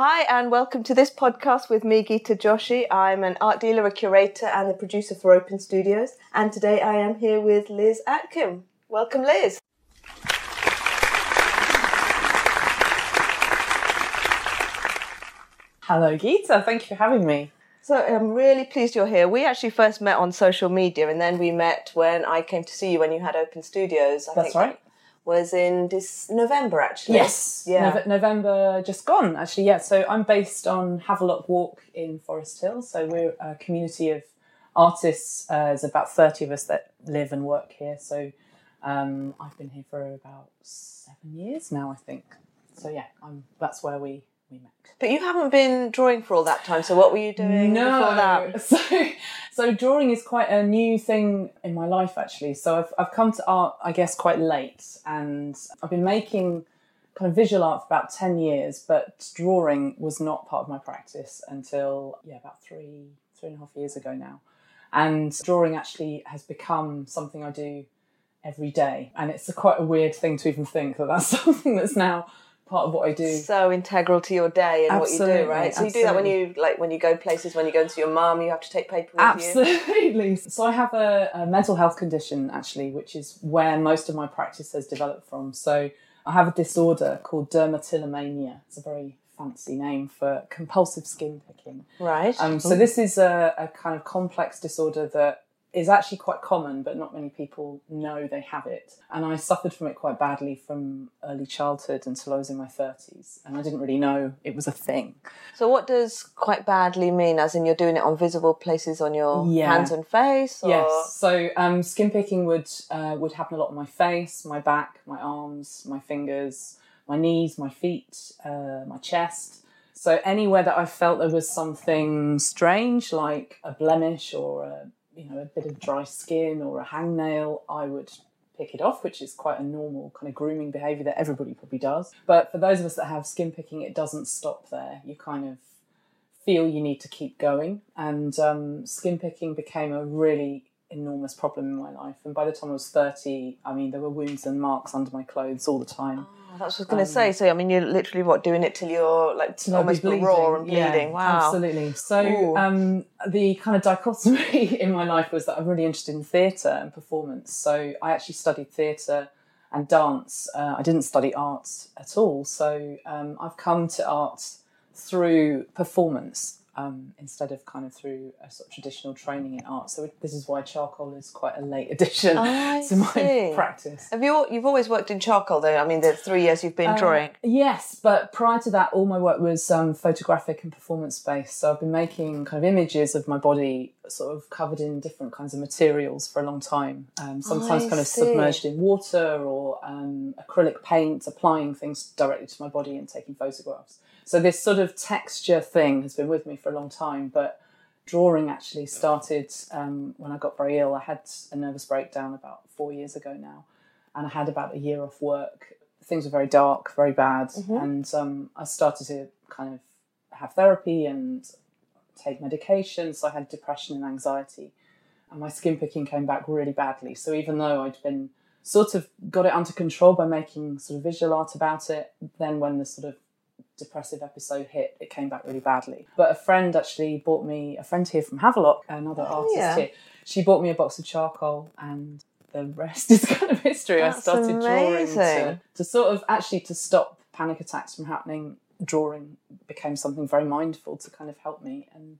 Hi, and welcome to this podcast with me, Gita Joshi. I'm an art dealer, a curator, and the producer for Open Studios. And today I am here with Liz Atkin. Welcome, Liz. Hello, Gita. Thank you for having me. So I'm really pleased you're here. We actually first met on social media, and then we met when I came to see you when you had Open Studios. I That's think right. Was in this November actually. Yes. Yeah. Nov- November just gone, actually. Yeah. So I'm based on Havelock Walk in Forest Hill. So we're a community of artists. Uh, there's about 30 of us that live and work here. So um, I've been here for about seven years now, I think. So yeah, I'm, that's where we, we met. But you haven't been drawing for all that time. So what were you doing before that? So, so drawing is quite a new thing in my life actually. So I've I've come to art, I guess, quite late, and I've been making kind of visual art for about ten years, but drawing was not part of my practice until yeah, about three three and a half years ago now. And drawing actually has become something I do every day, and it's a quite a weird thing to even think that that's something that's now part of what I do. So integral to your day and what you do, right? So you do that when you like when you go places, when you go see your mum, you have to take paper with you. Absolutely. So I have a, a mental health condition actually, which is where most of my practice has developed from. So I have a disorder called dermatillomania. It's a very fancy name for compulsive skin picking. Right. Um, so this is a, a kind of complex disorder that is actually quite common, but not many people know they have it. And I suffered from it quite badly from early childhood until I was in my 30s. And I didn't really know it was a thing. So what does quite badly mean? As in you're doing it on visible places on your Yeah. hands and face? Or... Yes. So um, skin picking would uh, would happen a lot on my face, my back, my arms, my fingers, my knees, my feet, uh, my chest. So anywhere that I felt there was something strange, like a blemish or a you know a bit of dry skin or a hangnail, I would pick it off, which is quite a normal kind of grooming behaviour that everybody probably does. But for those of us that have skin picking, it doesn't stop there. You kind of feel you need to keep going. And um, skin picking became a really enormous problem in my life. And by the time I was 30, I mean, there were wounds and marks under my clothes all the time. Oh, that's what I was going to say. So I mean, you're literally what doing it till you're like almost raw and bleeding. Yeah, wow. Absolutely. So um, the kind of dichotomy in my life was that I'm really interested in theatre and performance. So I actually studied theatre and dance. Uh, I didn't study arts at all. So um, I've come to art through performance um, instead of kind of through a sort of traditional training in art. So this is why charcoal is quite a late addition I to my see. practice. Have you? You've always worked in charcoal, though. I mean, the three years you've been Uh, drawing. Yes, but prior to that, all my work was um, photographic and performance based. So I've been making kind of images of my body, sort of covered in different kinds of materials for a long time. Um, sometimes I kind of see. submerged in water or um, acrylic paint, applying things directly to my body and taking photographs. So this sort of texture thing has been with me for a long time, but drawing actually started um, when I got very ill. I had a nervous breakdown about four years ago now, and I had about a year off work. Things were very dark, very bad, and um, I started to kind of have therapy and take medication. So I had depression and anxiety, and my skin picking came back really badly. So even though I'd been sort of got it under control by making sort of visual art about it, then when the sort of depressive episode hit, it came back really badly. But a friend actually bought me, a friend here from Havelock, another oh, artist yeah. here, she bought me a box of charcoal and the rest is kind of history. That's I started drawing to, to sort of actually to stop panic attacks from happening. Drawing became something very mindful to kind of help me. And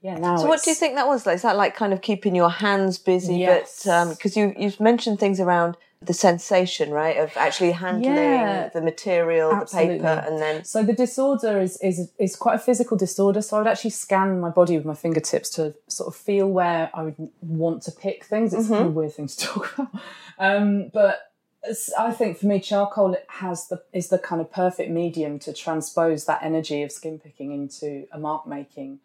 yeah, now So, what do you think that was? Like, is that like kind of keeping your hands busy? Yes. Um, but because you you've mentioned things around the sensation, right, of actually handling Yeah. the material, Absolutely. the paper, and then So the disorder is, is is quite a physical disorder. So I would actually scan my body with my fingertips to sort of feel where I would want to pick things. It's kind of a weird thing to talk about, um, but I think for me, charcoal has the is the kind of perfect medium to transpose that energy of skin picking into a mark making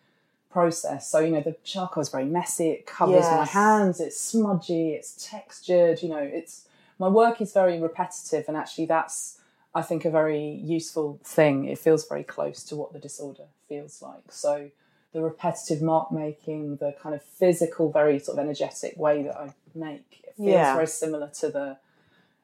process. So you know the charcoal is very messy. It covers my hands. It's smudgy. It's textured. You know, it's my work is very repetitive, and actually that's I think a very useful thing. It feels very close to what the disorder feels like. So the repetitive mark making, the kind of physical, very sort of energetic way that I make, it feels Yeah. very similar to the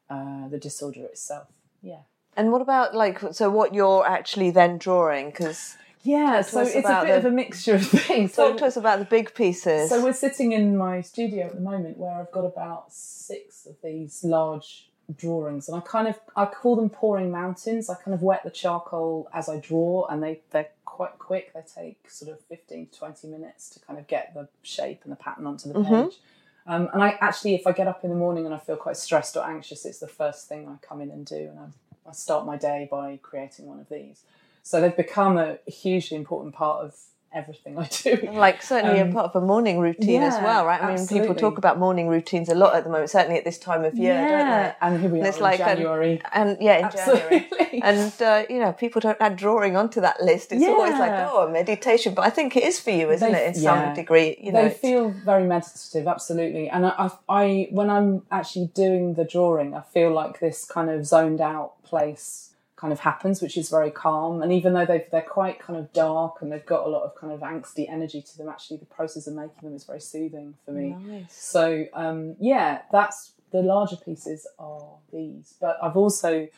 uh, the disorder itself. Yeah. And what about like so what you're actually then drawing? Because Yeah, Talk so it's a bit the- of a mixture of things. So, talk to us about the big pieces. so we're sitting in my studio at the moment where I've got about six of these large drawings, and I kind of I call them pouring mountains. I kind of wet the charcoal as I draw, and they they're quite quick. They take sort of fifteen to twenty minutes to kind of get the shape and the pattern onto the Mhm. page. Um, and I actually, if I get up in the morning and I feel quite stressed or anxious, it's the first thing I come in and do, and I, I start my day by creating one of these. So they've become a hugely important part of everything I do. like certainly a Um, part of a morning routine as well, right? I mean, people talk about morning routines a lot at the moment, certainly at this time of year, don't they? and here we And are it's in like an- January. And yeah, in January. Absolutely. And uh, you know, people don't add drawing onto that list. It's always like, oh, meditation. But I think it is for you, isn't They- it? In yeah. some degree, you know. they feel very meditative, absolutely. And I, I, I, when I'm actually doing the drawing, I feel like this kind of zoned out place kind of happens, which is very calm. And even though they've, they're quite kind of dark and they've got a lot of kind of angsty energy to them, actually the process of making them is very soothing for me. Nice. So um, yeah, that's the larger pieces are these. But I've also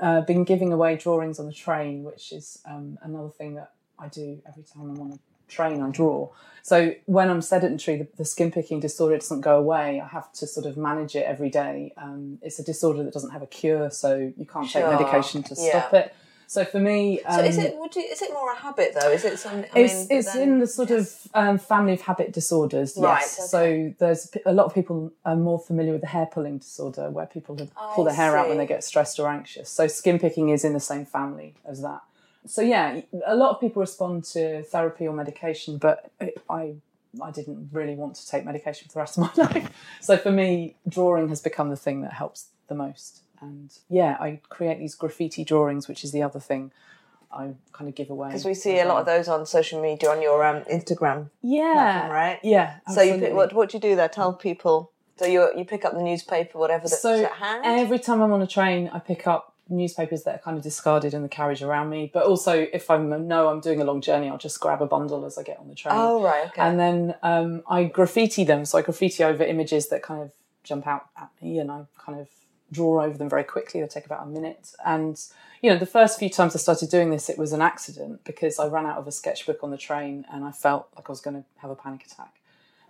uh, been giving away drawings on the train, which is um, another thing that I do every time I'm on a train. I draw. So when I'm sedentary, the, the skin picking disorder doesn't go away. I have to sort of manage it every day. Um, it's a disorder that doesn't have a cure, so you can't Sure, take medication to yeah. stop it. So for me, um, So is it? Would you? Is it more a habit though? Is it some? I it's mean, it's then- in the sort of um, family of habit disorders. Right, Yes. okay. So there's a lot of people are more familiar with the hair pulling disorder, where people I pull their hair out when they get stressed or anxious. So skin picking is in the same family as that. So yeah, a lot of people respond to therapy or medication, but I I didn't really want to take medication for the rest of my life. So for me, drawing has become the thing that helps the most. And yeah, I create these graffiti drawings, which is the other thing I kind of give away. because we see a lot of those on social media on your um, Instagram Yeah. platform, right? Yeah. So you pick, what what do you do there? Tell people. So you you pick up the newspaper, whatever that's So at hand. every time I'm on a train, I pick up newspapers that are kind of discarded in the carriage around me. But also, if I know I'm doing a long journey, I'll just grab a bundle as I get on the train. oh right, okay. And then um, I graffiti them. So I graffiti over images that kind of jump out at me, and I kind of draw over them very quickly. They take about a minute. And you know, the first few times I started doing this, it was an accident because I ran out of a sketchbook on the train, and I felt like I was going to have a panic attack.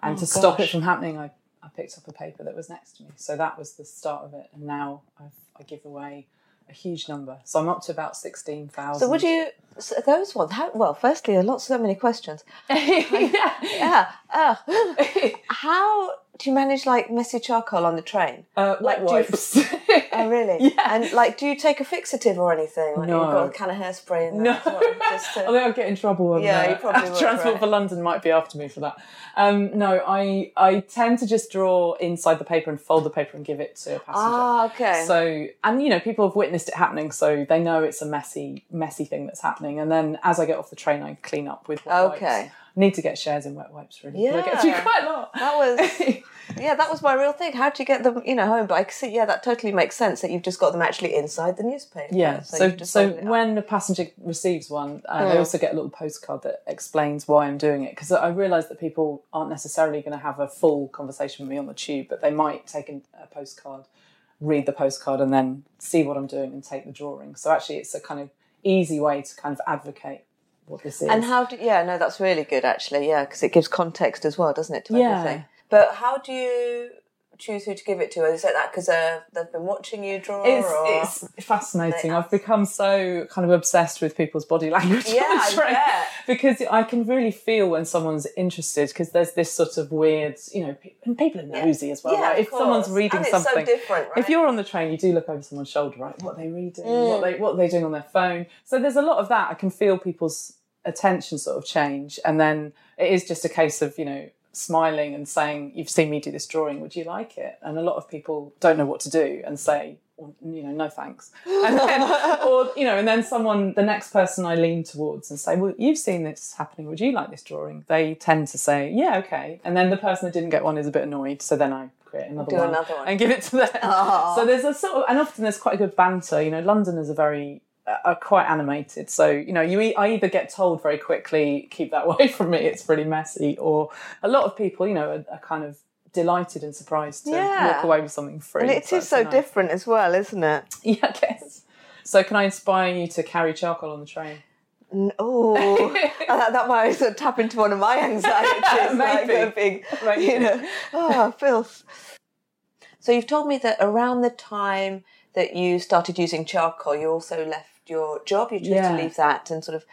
And Oh, to stop it from happening, I, I picked up a paper that was next to me. So that was the start of it. And now I've, I give away a huge number. So I'm up to about sixteen thousand. so would you so those ones? How, well, firstly, a lot, so many questions. yeah. Yeah. Uh, how do you manage like messy charcoal on the train? Uh, Like, do you- wipes. Oh really? Yeah. And like, do you take a fixative or anything? Like, No. You've got a can of hairspray in there. No, just to- I think I'll get in trouble. Yeah, you probably would, Transport right. for London might be after me for that. Um, no, I I tend to just draw inside the paper and fold the paper and give it to a passenger. Ah, okay. So, and you know, people have witnessed it happening, so they know it's a messy, messy thing that's happening. And then as I get off the train, I clean up with wet wipes. Okay. Need to get shares in wet wipes, really. 'cause I get Yeah. quite a lot. That was yeah, that was my real thing. How do you get them, you know, home? But I can see, yeah, that totally makes sense that you've just got them actually inside the newspaper. Yeah. So, so up. when the passenger receives one, uh, they Mm. also get a little postcard that explains why I'm doing it. Because I realise that people aren't necessarily going to have a full conversation with me on the tube, but they might take an, a postcard, read the postcard, and then see what I'm doing and take the drawing. So actually, it's a kind of easy way to kind of advocate what this is. And how do yeah, no, that's really good actually, yeah, because it gives context as well, doesn't it, to Yeah. everything. But how do you choose who to give it to? Is it that because uh, they've been watching you draw? It's, or... it's fascinating. They- I've become so kind of obsessed with people's body language Yeah, on the I because I can really feel when someone's interested because there's this sort of weird, you know, and people are nosy as well. yeah, right? If someone's reading something, so different, right? if you're on the train, you do look over someone's shoulder, right? What are they reading? Mm. What they what are they doing on their phone? So there's a lot of that. I can feel people's attention sort of change, and then it is just a case of you know smiling and saying, "You've seen me do this drawing. Would you like it?" And a lot of people don't know what to do and say. well, You know, no thanks, and then, or you know, and then someone, the next person I lean towards and say, "Well, you've seen this happening. Would you like this drawing?" They tend to say, "Yeah, okay," and then the person that didn't get one is a bit annoyed. So then I create another Do one, another one. and give it to them. Aw. So there's a sort of, and often there's quite a good banter. You know, Londoners are very, uh, are quite animated. So you know, you e- I either get told very quickly, keep that away from me. It's really messy, or a lot of people, you know, are, are kind of delighted and surprised to Yeah. walk away with something free. and it So is it's so nice. different as well, isn't it? Yeah, I guess. So, can I inspire you to carry charcoal on the train? Oh, that, that might sort of tap into one of my anxieties. Maybe. a big, Maybe. you know, oh, filth. So you've told me that around the time that you started using charcoal, you also left your job. You chose Yeah. to leave that and sort of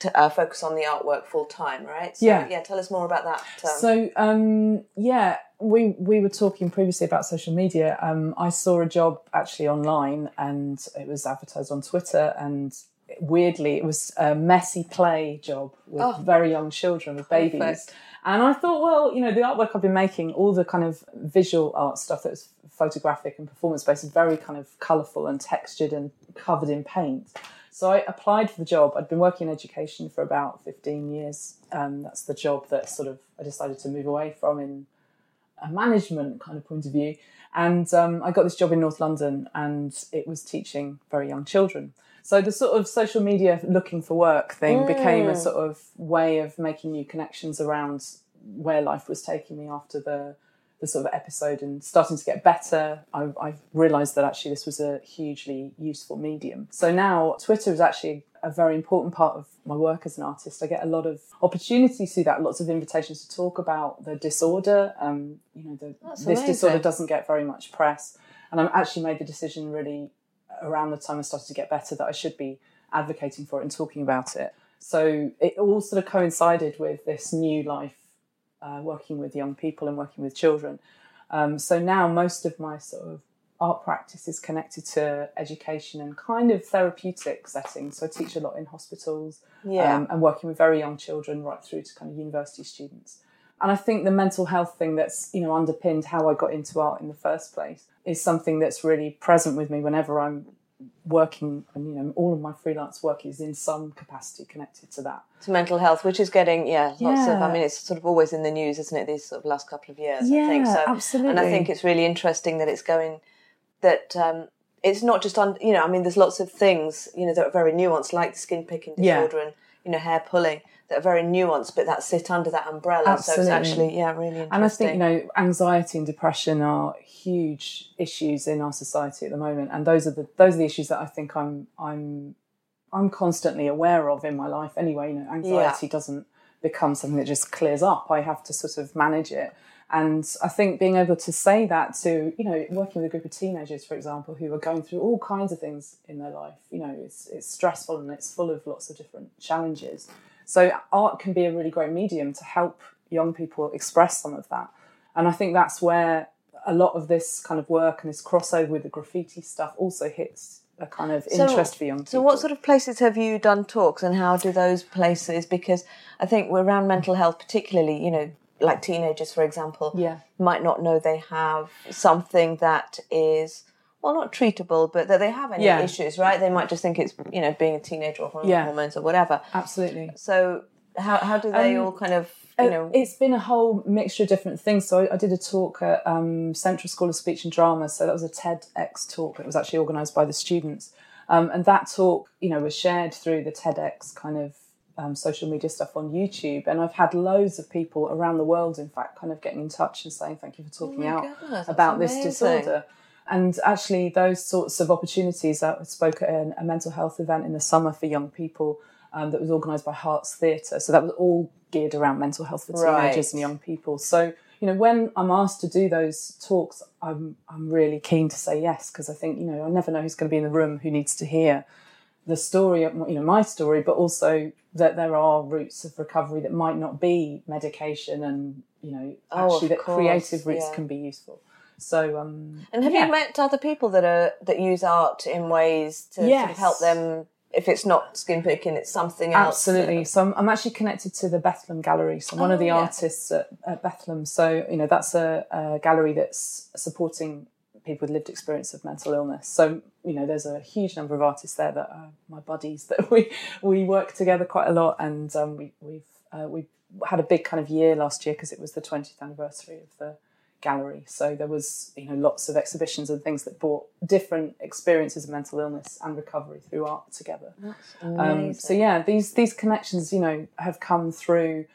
to, uh, focus on the artwork full time, right? So, Yeah. Yeah. Tell us more about that. Um, So um, yeah, we we were talking previously about social media. Um, I saw a job actually online, and it was advertised on Twitter. And weirdly, it was a messy play job with Oh. very young children with babies. Perfect. And I thought, well, you know, the artwork I've been making, all the kind of visual art stuff that was photographic and performance based, is very kind of colourful and textured and covered in paint. So I applied for the job. I'd been working in education for about 15 years. Um, that's the job that sort of I decided to move away from in a management kind of point of view. And um, I got this job in North London and it was teaching very young children. So the sort of social media looking for work thing became a sort of way of making new connections around where life was taking me after the the sort of episode and starting to get better, I, I realised that actually this was a hugely useful medium. So now Twitter is actually a very important part of my work as an artist. I get a lot of opportunities through that, lots of invitations to talk about the disorder. Um, you know, the, this disorder doesn't get very much press, and I've actually made the decision really around the time I started to get better that I should be advocating for it and talking about it. So it all sort of coincided with this new life uh, working with young people and working with children. Um, so now most of my sort of art practice is connected to education and kind of therapeutic settings. So I teach a lot in hospitals Yeah. um, and working with very young children right through to kind of university students. And I think the mental health thing that's you know underpinned how I got into art in the first place is something that's really present with me whenever I'm working and you know all of my freelance work is in some capacity connected to that. to mental health, which is getting yeah lots of. I mean, it's sort of always in the news, isn't it? These sort of last couple of years, I think Yeah, so. absolutely. And I think it's really interesting that it's going that um, it's not just on. You know, I mean, there's lots of things you know that are very nuanced, like the skin picking Yeah. disorder and you know hair pulling that are very nuanced, but that sit under that umbrella. So it's Absolutely. actually yeah really interesting. And I think you know, anxiety and depression are huge issues in our society at the moment, and those are the those are the issues that I think I'm I'm I'm constantly aware of in my life. Anyway, you know, anxiety doesn't become something that just clears up. I have to sort of manage it, and I think being able to say that to you know, working with a group of teenagers, for example, who are going through all kinds of things in their life. You know, it's it's stressful and it's full of lots of different challenges. So art can be a really great medium to help young people express some of that. And I think that's where a lot of this kind of work and this crossover with the graffiti stuff also hits a kind of So- interest for young people. So, what sort of places have you done talks, and how do those places? Because I think we're around mental health, particularly, you know, like teenagers, for example, Yeah. might not know they have something that is well, not treatable, but that they have any Yeah. issues, right? They might just think it's you know being a teenager or Yeah. hormones or whatever. Absolutely. So, how how do they Um, all kind of you know? It's been a whole mixture of different things. So I, I did a talk at um, Central School of Speech and Drama. So that was a TEDx talk. It was actually organised by the students, um, and that talk, you know, was shared through the TEDx kind of um, social media stuff on YouTube. And I've had loads of people around the world, in fact, kind of getting in touch and saying thank you for talking Oh out that's about this disorder. And actually, those sorts of opportunities, I spoke at an, a mental health event in the summer for young people um, that was organised by Hearts Theatre. So that was all geared around mental health for teenagers Right. and young people. So you know, when I'm asked to do those talks, I'm I'm really keen to say yes because I think you know I never know who's going to be in the room who needs to hear the story you know my story, but also that there are routes of recovery that might not be medication, and you know Oh, actually of that course, creative routes yeah. can be useful. So um, And have yeah. you met other people that are that use art in ways to sort of help them? If it's not skin picking, it's something else. Absolutely. So I'm, I'm actually connected to the Bethlem Gallery. So I'm one Oh, of the yeah. artists at, at Bethlem. So you know that's a, a gallery that's supporting people with lived experience of mental illness. So you know there's a huge number of artists there that are my buddies that we we work together quite a lot, and um, we we've uh, we had a big kind of year last year because it was the 20th anniversary of the gallery. So there was you know lots of exhibitions and things that brought different experiences of mental illness and recovery through art together. Um, so yeah, these these connections, you know, have come through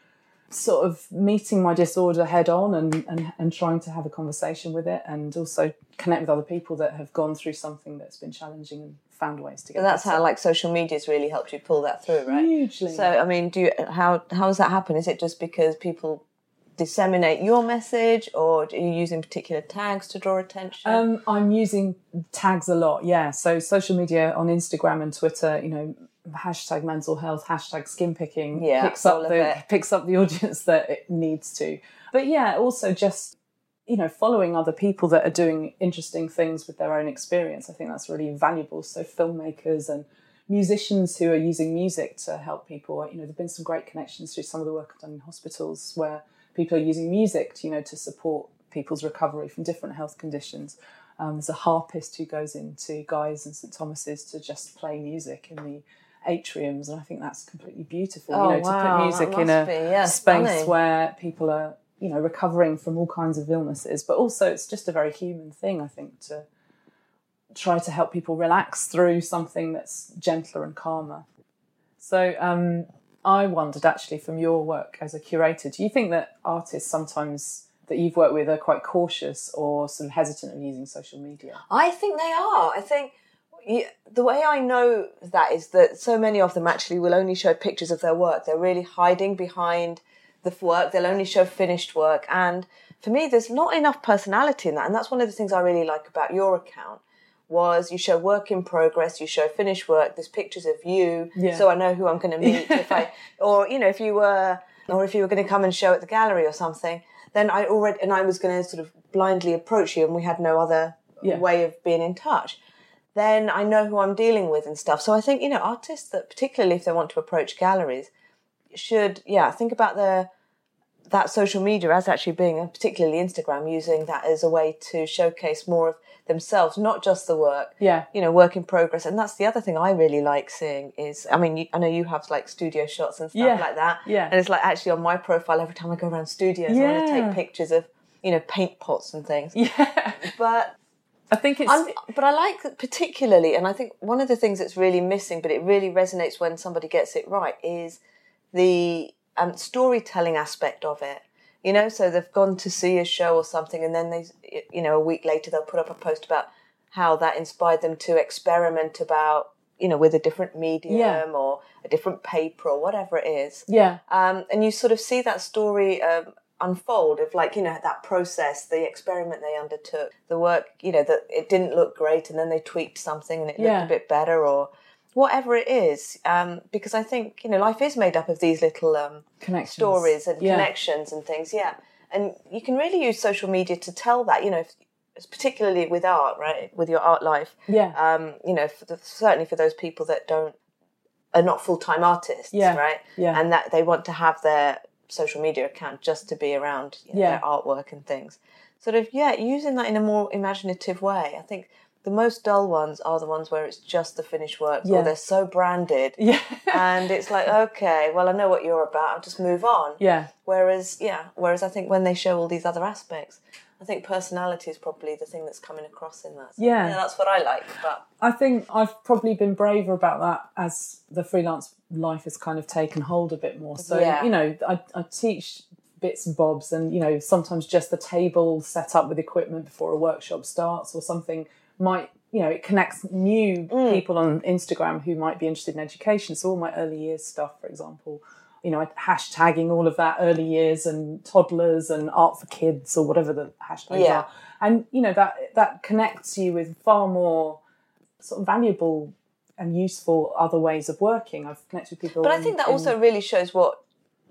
sort of meeting my disorder head on and, and, and trying to have a conversation with it and also connect with other people that have gone through something that's been challenging and found ways to get And that's how like social media's really helped you pull that through, right? Hugely. So I mean, do you how how does that happen? Is it just because people disseminate your message, or are you using particular tags to draw attention? Um, I'm using tags a lot, yeah. So social media on Instagram and Twitter, you know, hashtag mental health, hashtag skin picking Yeah, picks up the it. picks up the audience that it needs to. But yeah, also just you know, following other people that are doing interesting things with their own experience. I think that's really valuable. So filmmakers and musicians who are using music to help people. You know, there've been some great connections through some of the work I've done in hospitals where people are using music, to, you know, to support people's recovery from different health conditions. Um, there's a harpist who goes into Guy's and St Thomas's to just play music in the atriums, and I think that's completely beautiful. Oh, you know, wow, to put music in a be, yeah, space stunning. where people are, you know, recovering from all kinds of illnesses, but also it's just a very human thing, I think, to try to help people relax through something that's gentler and calmer. So um, I wondered actually from your work as a curator, do you think that artists sometimes that you've worked with are quite cautious or sort of hesitant of using social media? I think they are. I think the way I know that is that so many of them actually will only show pictures of their work. They're really hiding behind the work. They'll only show finished work. And for me, there's not enough personality in that. And that's one of the things I really like about your account was you show work in progress, you show finished work, there's pictures of you, Yeah. so I know who I'm going to meet if I, or you know, if you were, or if you were going to come and show at the gallery or something, then I already, and I was going to sort of blindly approach you, and we had no other Yeah. way of being in touch. Then I know who I'm dealing with and stuff. So I think you know, artists that particularly if they want to approach galleries, should yeah think about their that social media as actually being, and particularly Instagram, using that as a way to showcase more of themselves, not just the work. Yeah. You know, work in progress, and that's the other thing I really like seeing is, I mean, you, I know you have like studio shots and stuff Yeah. like that, Yeah. and it's like actually on my profile every time I go around studios, I want to take pictures of you know paint pots and things, Yeah. but I think it's I'm, but I like particularly, and I think one of the things that's really missing, but it really resonates when somebody gets it right, is the um, storytelling aspect of it. You know, so they've gone to see a show or something, and then they, you know, a week later they'll put up a post about how that inspired them to experiment about, you know, with a different medium Yeah. or a different paper or whatever it is yeah. um, and you sort of see that story um, unfold of like you know that process the experiment they undertook the work you know that it didn't look great and then they tweaked something and it Yeah. looked a bit better or whatever it is um, because i think you know life is made up of these little um, Connections. stories and Yeah. connections and things yeah and you can really use social media to tell that you know if, particularly with art right with your art life Yeah. um, you know for the, certainly for those people that don't are not full-time artists Yeah, right yeah. and that they want to have their social media account just to be around you know, Yeah. their artwork and things sort of yeah using that in a more imaginative way i think the most dull ones are the ones where it's just the finished work Yeah. or they're so branded yeah. and it's like okay well i know what you're about i'll just move on yeah. whereas yeah whereas i think when they show all these other aspects i think personality is probably the thing that's coming across in that So, Yeah. that's what i like but I think I've probably been braver about that as the freelance life has kind of taken hold a bit more. So, Yeah. you know, I, I teach bits and bobs and, you know, sometimes just the table set up with equipment before a workshop starts or something might, you know, it connects new mm. people on Instagram who might be interested in education. So all my early years stuff, for example, you know, hashtagging all of that early years and toddlers and art for kids or whatever the hashtags Yeah. are. And, you know, that, that connects you with far more sort of valuable and useful other ways of working. I've connected with people. But I think that in- also really shows what,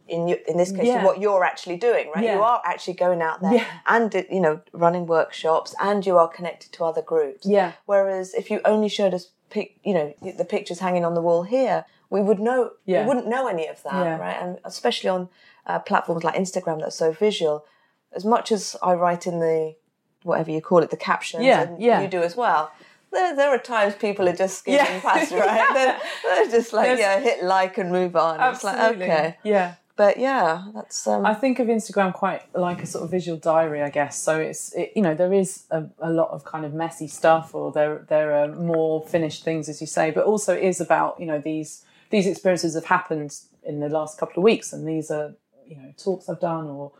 in you, in this case, Yeah. what you're actually doing, right? Yeah. You are actually going out there Yeah. and you know running workshops, and you are connected to other groups. Yeah. Whereas if you only showed us, pic, you know, the pictures hanging on the wall here, we would know, Yeah. we wouldn't know any of that, Yeah. right? And especially on uh, platforms like Instagram that's so visual. As much as I write in the whatever you call it, the captions, Yeah, and yeah. you do as well. There, there are times people are just skimming Yeah. past, right? They're, they're just like, There's- yeah, hit like and move on. It's like, Absolutely. okay. Yeah. But yeah, that's um, I think of Instagram quite like a sort of visual diary, I guess. So it's it, you know there is a, a lot of kind of messy stuff, or there there are more finished things, as you say, but also it is about you know these these experiences have happened in the last couple of weeks, and these are you know talks I've done or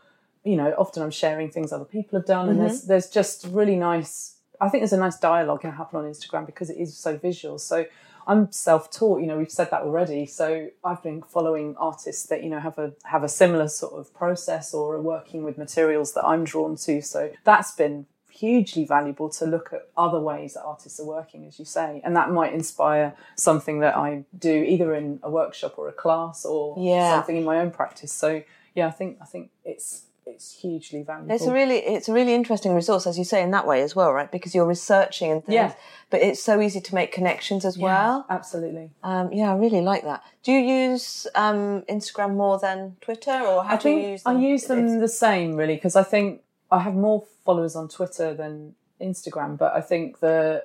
you know often I'm sharing things other people have done. And there's there's just really nice I think there's a nice dialogue can happen on Instagram because it is so visual. So I'm self-taught you know we've said that already so I've been following artists that you know have a have a similar sort of process or are working with materials that I'm drawn to so that's been hugely valuable to look at other ways that artists are working, as you say, and that might inspire something that I do either in a workshop or a class or Yeah. something in my own practice. So yeah, I think I think it's it's hugely valuable. It's a really it's a really interesting resource, as you say, in that way as well, right? Because you're researching and things. Yeah. But it's so easy to make connections as well. absolutely. Um, yeah, I really like that. Do you use um, Instagram more than Twitter, or how I do you use them? I use them It's- the same really because I think I have more followers on Twitter than Instagram, but I think the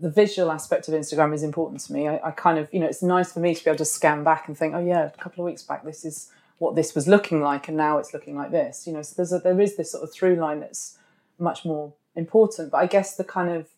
the visual aspect of Instagram is important to me. I, I kind of you know it's nice for me to be able to scan back and think, oh yeah, a couple of weeks back this is what this was looking like, and now it's looking like this. You know, so there's a, there is this sort of through line that's much more important. But I guess the kind of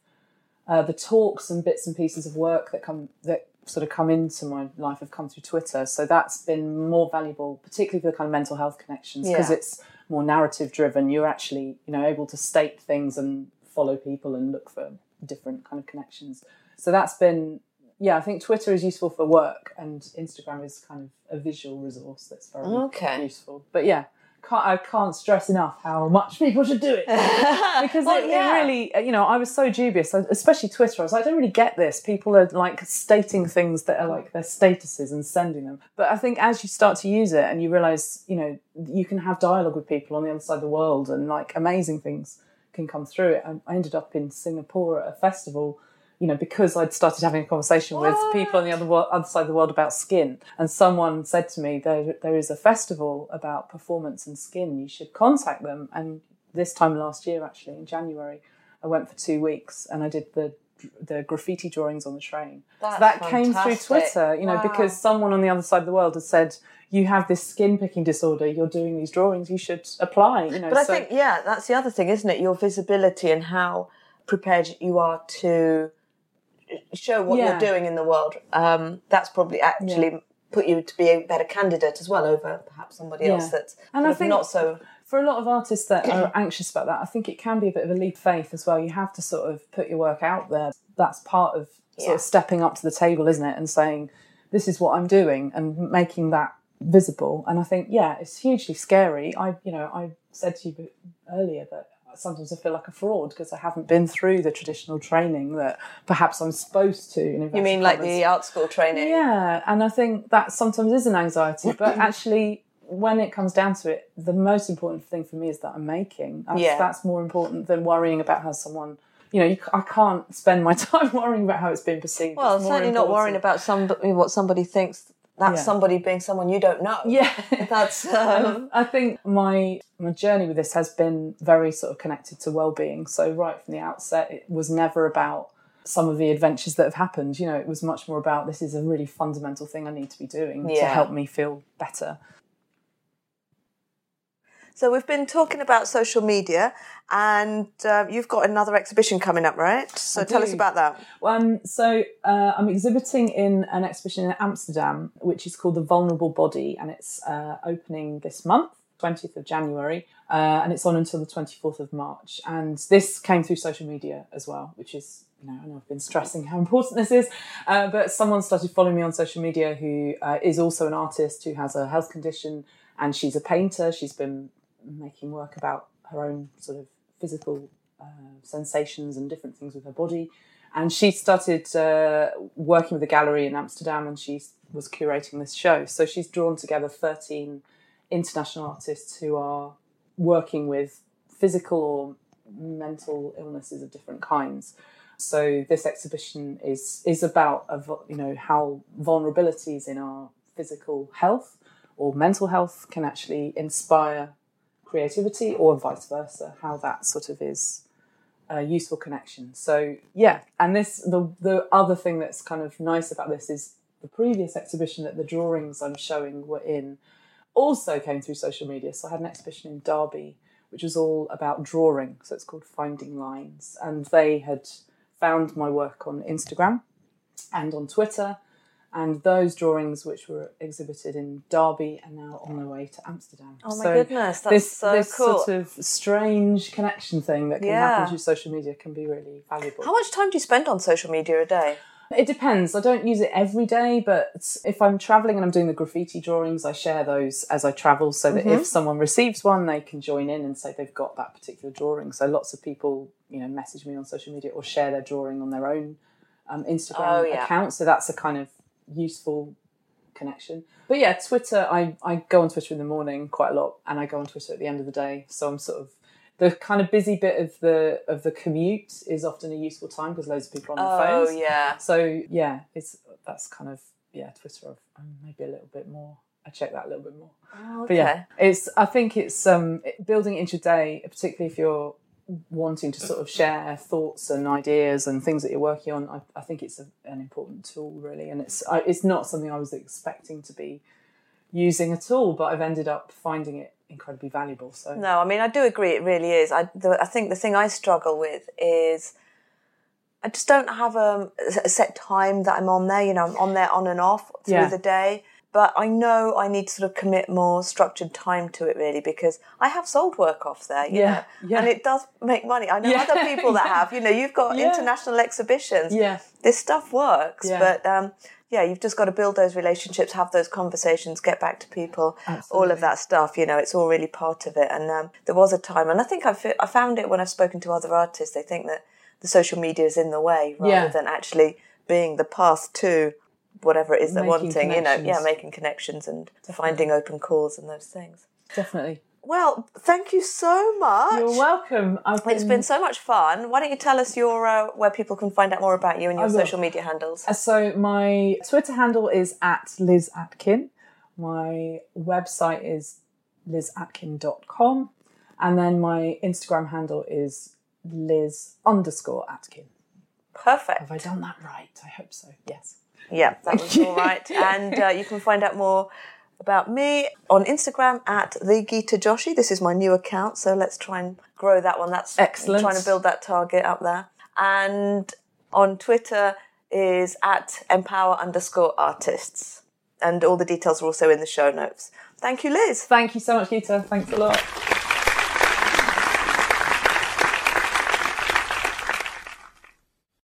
uh, the talks and bits and pieces of work that come that sort of come into my life have come through Twitter. So that's been more valuable, particularly for the kind of mental health connections, because Yeah. it's more narrative driven. You're actually, you know, able to state things and follow people and look for different kind of connections. So that's been yeah, I think Twitter is useful for work and Instagram is kind of a visual resource that's very Okay. useful. But yeah, can't, I can't stress enough how much people should do it because Well, it, yeah. it really, uh, you know, I was so dubious, especially Twitter. I was like, I don't really get this. People are like stating things that are like their statuses and sending them. But I think as you start to use it and you realize, you know, you can have dialogue with people on the other side of the world and like amazing things can come through it. I, I ended up in Singapore at a festival. You know, because I'd started having a conversation with people on the other wo- other side of the world about skin, and someone said to me, "There, there is a festival about performance and skin. You should contact them." And this time last year, actually in January, I went for two weeks and I did the the graffiti drawings on the train. So that came through. Twitter, you know, Wow. because someone on the other side of the world had said, "You have this skin picking disorder. You're doing these drawings. You should apply." You know, But I so- think, yeah, that's the other thing, isn't it? Your visibility and how prepared you are to show what Yeah. you're doing in the world. Um, that's probably actually put you to be a better candidate as well over perhaps somebody else that's And I think- not so. for a lot of artists that are anxious about that, I think it can be a bit of a leap of faith as well. You have to sort of put your work out there. That's part of sort Yeah. of stepping up to the table, isn't it? And saying, "This is what I'm doing," and making that visible. And I think, yeah, it's hugely scary. I, you know, I said to you earlier that sometimes I feel like a fraud because I haven't been through the traditional training that perhaps I'm supposed to. in You mean like the art school training? Yeah, and I think that sometimes is an anxiety, but actually, when it comes down to it, the most important thing for me is that I'm making. That's, Yeah. that's more important than worrying about how someone. You know, you, I can't spend my time worrying about how it's being perceived. Well, It's certainly not worrying about what somebody thinks. That's Yeah. somebody being someone you don't know. Yeah, That's um, I think my my journey with this has been very sort of connected to well-being. So right from the outset, it was never about some of the adventures that have happened. You know, it was much more about this is a really fundamental thing I need to be doing to help me feel better. So we've been talking about social media, and uh, you've got another exhibition coming up, right? So I tell us about that. Um, so uh, I'm exhibiting in an exhibition in Amsterdam, which is called The Vulnerable Body, and it's uh, opening this month, 20th of January, uh, and it's on until the 24th of March. And this came through social media as well, which is, you know, know I've been stressing how important this is, uh, but someone started following me on social media who uh, is also an artist who has a health condition, and she's a painter. She's been making work about her own sort of physical uh, sensations and different things with her body. And she started uh, working with a gallery in Amsterdam and she was curating this show. So she's drawn together 13 international artists who are working with physical or mental illnesses of different kinds. So this exhibition is is about a, you know how vulnerabilities in our physical health or mental health can actually inspire creativity or vice versa. How that sort of is a useful connection. So yeah, and this the the other thing that's kind of nice about this is the previous exhibition that the drawings I'm showing were in also came through social media. So I had an exhibition in Derby, which was all about drawing. So it's called Finding Lines, and they had found my work on Instagram and on Twitter. And those drawings, which were exhibited in Derby, are now on their way to Amsterdam. Oh my goodness, that's this, so this cool. sort of strange connection thing that can Yeah. happen through social media can be really valuable. How much time do you spend on social media a day? It depends. I don't use it every day, but if I'm traveling and I'm doing the graffiti drawings, I share those as I travel so that Mm-hmm. if someone receives one, they can join in and say they've got that particular drawing. So lots of people, you know, message me on social media or share their drawing on their own um, Instagram Oh, yeah. account. So that's a kind of useful connection. But yeah, Twitter, I, I go on Twitter in the morning quite a lot and I go on Twitter at the end of the day. So I'm sort of the kind of busy bit of the of the commute is often a useful time because loads of people are on their Oh phones. yeah. So yeah, it's that's kind of yeah Twitter. Maybe a little bit more. I check that a little bit more. Oh, okay. But yeah, it's. I think it's um building it into your day, particularly if you're wanting to sort of share thoughts and ideas and things that you're working on. I, I think it's a, an important tool really, and it's I, it's not something I was expecting to be using at all, but I've ended up finding it incredibly valuable. So No, I mean I do agree. It really is. I the, I think the thing I struggle with is I just don't have um, a, a set time that I'm on there. You know, I'm on there on and off through Yeah. the day. But I know I need to sort of commit more structured time to it really because I have sold work off there, you Yeah, know, yeah. and it does make money. I know Yeah, other people that have, you know, you've got Yeah. international exhibitions. yeah, This stuff works, but um, yeah, you've just got to build those relationships, have those conversations, get back to people, all of that stuff. You know, it's all really part of it. And um, there was a time, and I think I, fi- I found it when I've spoken to other artists. They think that the social media is in the way rather Yeah. than actually being the path to whatever it is they're Making wanting. You know, yeah, making connections and finding open calls and those things. definitely. Well, thank you so much. You're welcome. I've It's been so much fun. Why don't you tell us your uh, where people can find out more about you and your social media handles? Uh, So my Twitter handle is at Liz Atkin. My website is lizatkin.com. And then my Instagram handle is Liz underscore Atkin. Perfect. Have I done that right? I hope so. Yes. Yeah, that was all right. And uh, you can find out more about me on Instagram at the Gita Joshi. This is my new account, so let's try and grow that one. That's Excellent. Trying to build that target up there. And on Twitter is at empower underscore artists. And all the details are also in the show notes. Thank you, Liz. Thank you so much, Gita. Thanks a lot.